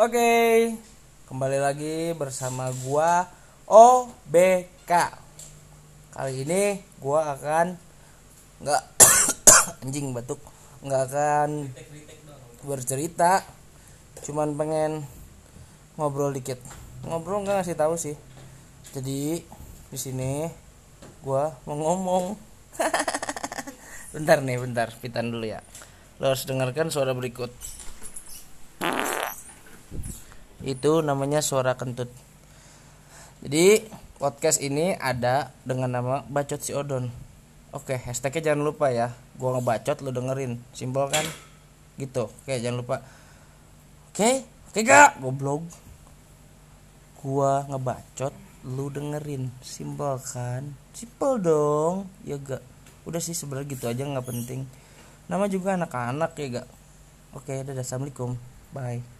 Oke, kembali lagi bersama gua OBK. Kali ini gua akan nggak anjing batuk, nggak akan bercerita, cuman pengen ngobrol dikit. Ngobrol nggak ngasih tahu sih. Jadi di sini gua mau ngomong. bentar nih, bentar, pitan dulu ya. Lo harus dengarkan suara berikut itu namanya suara kentut. Jadi podcast ini ada dengan nama bacot si odon. Oke hashtagnya jangan lupa ya. Gua ngebacot lu dengerin. Simpel kan? Gitu. Oke jangan lupa. Oke oke gak? Goblok. Gua ngebacot lu dengerin. Simpel kan? Simpel dong. Ya gak? Udah sih sebenarnya gitu aja nggak penting. Nama juga anak-anak ya gak? Oke dadah. Assalamualaikum. Bye